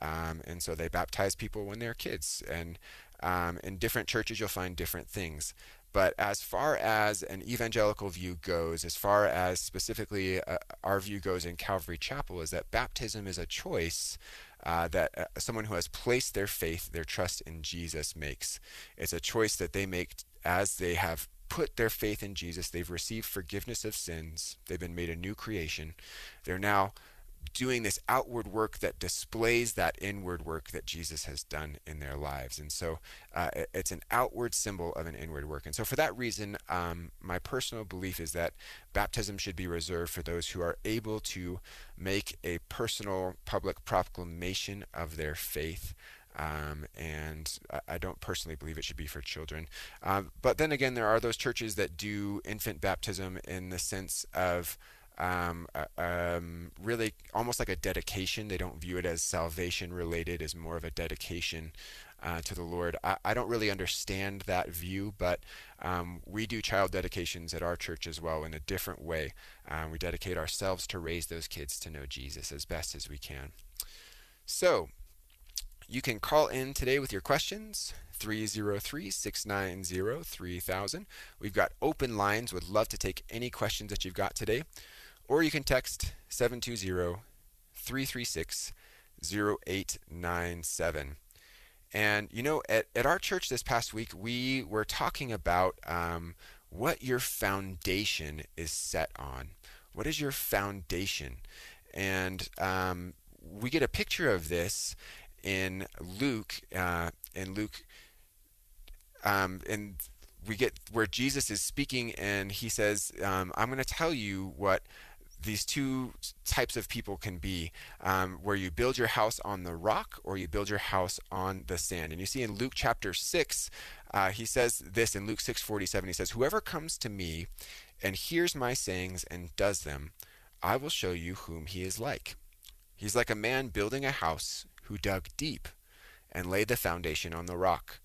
Um, and so they baptize people when they're kids. And um, in different churches, you'll find different things. But as far as an evangelical view goes, as far as specifically uh, our view goes in Calvary Chapel, is that baptism is a choice uh, that uh, someone who has placed their faith, their trust in Jesus makes. It's a choice that they make as they have put their faith in Jesus. They've received forgiveness of sins. They've been made a new creation. They're now doing this outward work that displays that inward work that Jesus has done in their lives. And so uh, it's an outward symbol of an inward work. And so for that reason, um, my personal belief is that baptism should be reserved for those who are able to make a personal public proclamation of their faith. Um, and I don't personally believe it should be for children. Um, but then again, there are those churches that do infant baptism in the sense of um, uh, um, really almost like a dedication. They don't view it as salvation related, as more of a dedication uh, to the Lord. I, I, don't really understand that view, but um, we do child dedications at our church as well in a different way. Um, we dedicate ourselves to raise those kids to know Jesus as best as we can. So, you can call in today with your questions. 303 690 3000. We've got open lines. Would love to take any questions that you've got today or you can text 720 336 0897. And you know, at, at our church this past week, we were talking about um, what your foundation is set on. What is your foundation? And um, we get a picture of this in Luke, uh, in Luke um, and we get where Jesus is speaking, and he says, um, "I'm going to tell you what." These two types of people can be um, where you build your house on the rock or you build your house on the sand. And you see in Luke chapter 6, uh, he says this in Luke 6:47. He says, "Whoever comes to me and hears my sayings and does them, I will show you whom he is like. He's like a man building a house who dug deep and laid the foundation on the rock.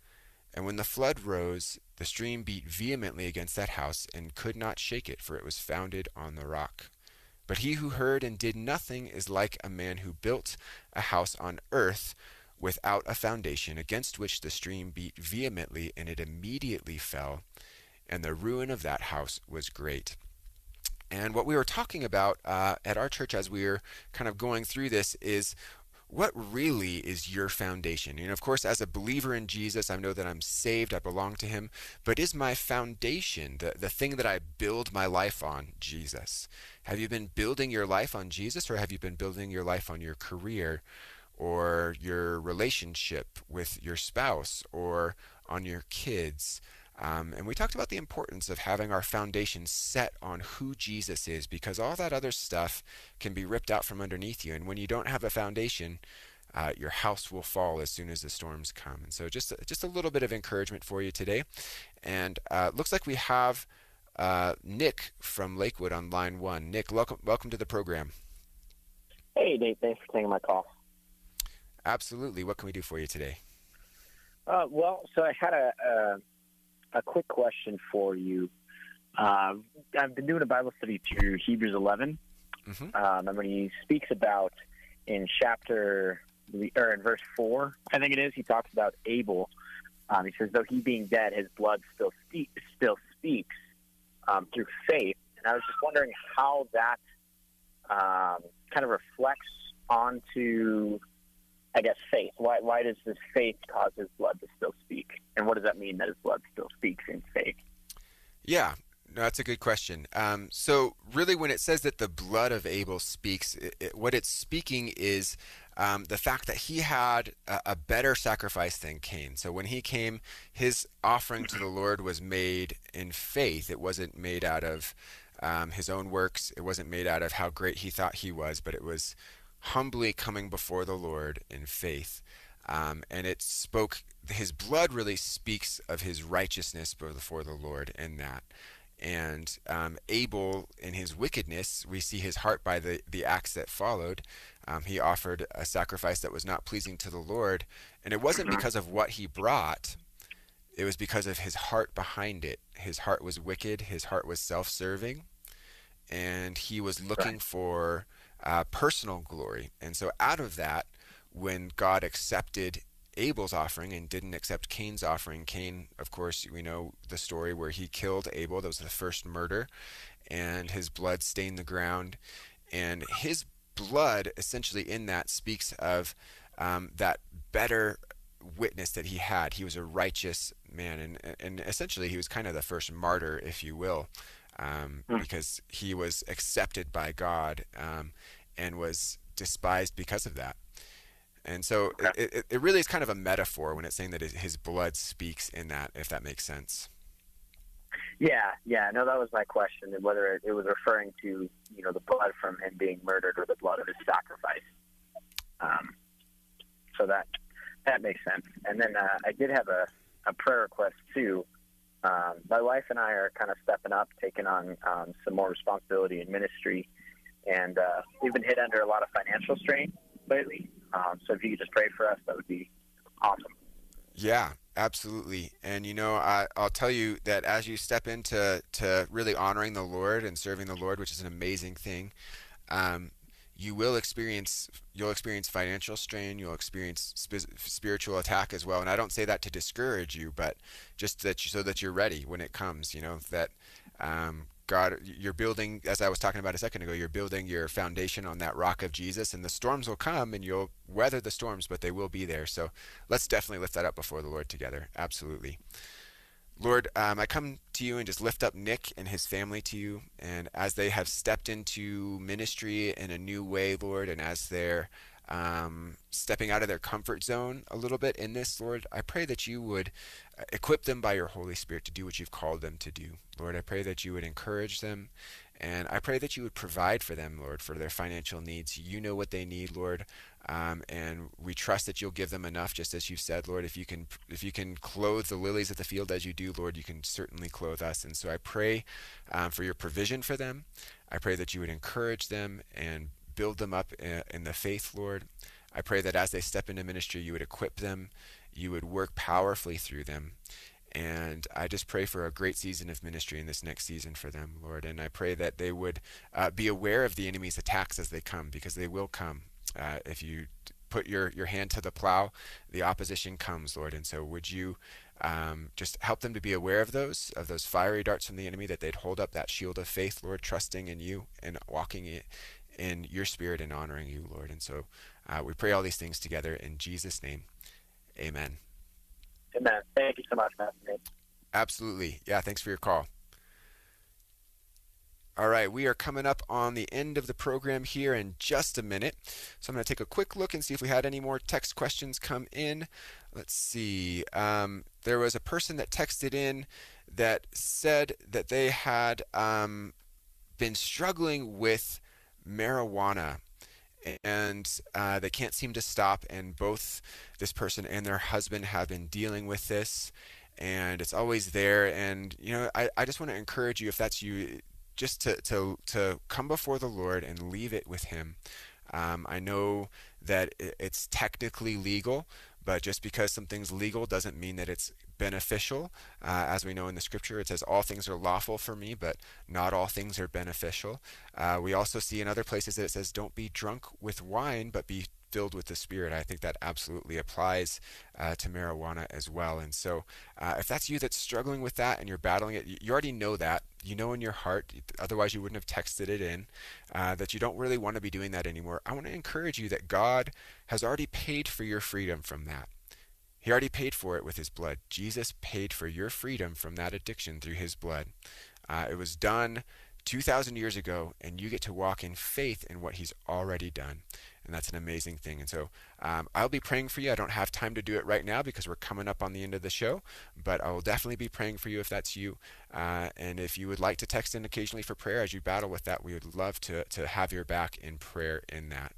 And when the flood rose, the stream beat vehemently against that house and could not shake it, for it was founded on the rock. But he who heard and did nothing is like a man who built a house on earth without a foundation, against which the stream beat vehemently, and it immediately fell, and the ruin of that house was great. And what we were talking about uh, at our church as we were kind of going through this is what really is your foundation? And of course, as a believer in Jesus, I know that I'm saved, I belong to Him, but is my foundation, the, the thing that I build my life on, Jesus? Have you been building your life on Jesus, or have you been building your life on your career, or your relationship with your spouse, or on your kids? Um, and we talked about the importance of having our foundation set on who Jesus is because all that other stuff can be ripped out from underneath you. And when you don't have a foundation, uh, your house will fall as soon as the storms come. And so, just just a little bit of encouragement for you today. And uh, looks like we have uh, Nick from Lakewood on line one. Nick, welcome welcome to the program. Hey, Nate. Thanks for taking my call. Absolutely. What can we do for you today? Uh, well, so I had a, a quick question for you. Uh, I've been doing a Bible study through Hebrews 11, mm-hmm. um, and when he speaks about in chapter or in verse four, I think it is, he talks about Abel. Um, he says, "Though he being dead, his blood still speak, still speaks um, through faith." And I was just wondering how that um, kind of reflects onto I guess, faith. Why, why does this faith cause his blood to still speak? And what does that mean that his blood still speaks in faith? Yeah, no, that's a good question. Um, so, really, when it says that the blood of Abel speaks, it, it, what it's speaking is um, the fact that he had a, a, better sacrifice than Cain. So, when he came, his offering to the Lord was made in faith. It wasn't made out of um, his own works, it wasn't made out of how great he thought he was, but it was humbly coming before the Lord in faith. Um, and it spoke, his blood really speaks of his righteousness before the Lord in that. And um, Abel, in his wickedness, we see his heart by the, the acts that followed. Um, he offered a sacrifice that was not pleasing to the Lord. And it wasn't because of what he brought, it was because of his heart behind it. His heart was wicked, his heart was self serving, and he was looking for uh, personal glory. And so, out of that, when God accepted Abel's offering and didn't accept Cain's offering, Cain, of course, we know the story where he killed Abel. That was the first murder, and his blood stained the ground. And his blood, essentially, in that speaks of um, that better witness that he had. He was a righteous man, and and essentially, he was kind of the first martyr, if you will um, mm. because he was accepted by God um, and was despised because of that. And so okay. it, it, really is kind of a metaphor when it's saying that his blood speaks in that, if that makes sense. Yeah, yeah. No, that was my question, whether it, it was referring to you know the blood from him being murdered or the blood of his sacrifice. Um, so that that makes sense. And then uh, I did have a, a prayer request too. Um, my wife and I are kind of stepping up, taking on um, some more responsibility in ministry, and uh, we've been hit under a lot of financial strain lately. Um, so if you could just pray for us, that would be awesome. Yeah, absolutely. And you know, I, will tell you that as you step into to really honoring the Lord and serving the Lord, which is an amazing thing, um, you will experience you'll experience financial strain you'll experience sp- spiritual attack as well. And i don't say that to discourage you but just that you, so that you're ready when it comes you know that um, god you're building as i was talking about a second ago you're building your foundation on that rock of jesus and the storms will come and you'll weather the storms but they will be there. So let's definitely lift that up before the lord together. Absolutely Lord, um, I come to you and just lift up Nick and his family to you. And as they have stepped into ministry in a new way, Lord, and as they're um, stepping out of their comfort zone a little bit in this, Lord, I pray that you would uh, equip them by your Holy Spirit to do what you've called them to do. Lord, I pray that you would encourage them. And I pray that you would provide for them, Lord, for their financial needs. You know what they need, Lord. Um, and we trust that you'll give them enough, just as you've said, Lord. If you can, if you can clothe the lilies of the field as you do, Lord, you can certainly clothe us. And so I pray um, for your provision for them. I pray that you would encourage them and build them up in, in the faith, Lord. I pray that as they step into ministry, you would equip them, you would work powerfully through them. And I just pray for a great season of ministry in this next season for them, Lord. And I pray that they would uh, be aware of the enemy's attacks as they come, because they will come. Uh, if you put your, your hand to the plow, the opposition comes, Lord. And so would you um, just help them to be aware of those, of those fiery darts from the enemy, that they'd hold up that shield of faith, Lord, trusting in you and walking in your spirit and honoring you, Lord. And so uh, we pray all these things together in Jesus' name. Amen. Amen. Thank you so much, Matt. Absolutely. Yeah, thanks for your call. All right, we are coming up on the end of the program here in just a minute. So I'm going to take a quick look and see if we had any more text questions come in. Let's see. Um, there was a person that texted in that said that they had um, been struggling with marijuana and uh, they can't seem to stop. And both this person and their husband have been dealing with this, and it's always there. And you know, I, I just want to encourage you, if that's you, just to to to come before the Lord and leave it with Him. Um, I know that it's technically legal, but just because something's legal doesn't mean that it's beneficial. Uh, as we know in the scripture, it says, All things are lawful for me, but not all things are beneficial. Uh, we also see in other places that it says, Don't be drunk with wine, but be filled with the Spirit. I think that absolutely applies uh, to marijuana as well. And so, uh, if that's you that's struggling with that and you're battling it, you already know that. You know in your heart, otherwise, you wouldn't have texted it in, uh, that you don't really want to be doing that anymore. I want to encourage you that God has already paid for your freedom from that. He already paid for it with his blood. Jesus paid for your freedom from that addiction through his blood. Uh, it was done 2,000 years ago, and you get to walk in faith in what he's already done and that's an amazing thing. And so um, I'll be praying for you. I don't have time to do it right now because we're coming up on the end of the show, but I will definitely be praying for you if that's you. Uh, and if you would like to text in occasionally for prayer as you battle with that, we would love to, to have your back in prayer in that.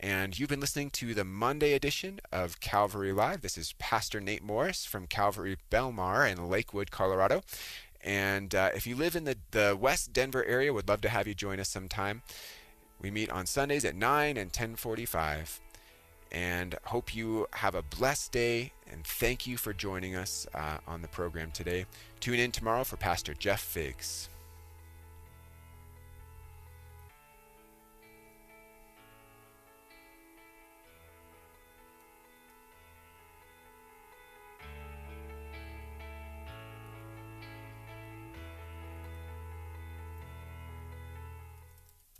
And you've been listening to the Monday edition of Calvary Live. This is Pastor Nate Morris from Calvary Belmar in Lakewood, Colorado. And uh, if you live in the, the West Denver area, would love to have you join us sometime. We meet on Sundays at 9 and 1045. And hope you have a blessed day and thank you for joining us uh, on the program today. Tune in tomorrow for Pastor Jeff Figs.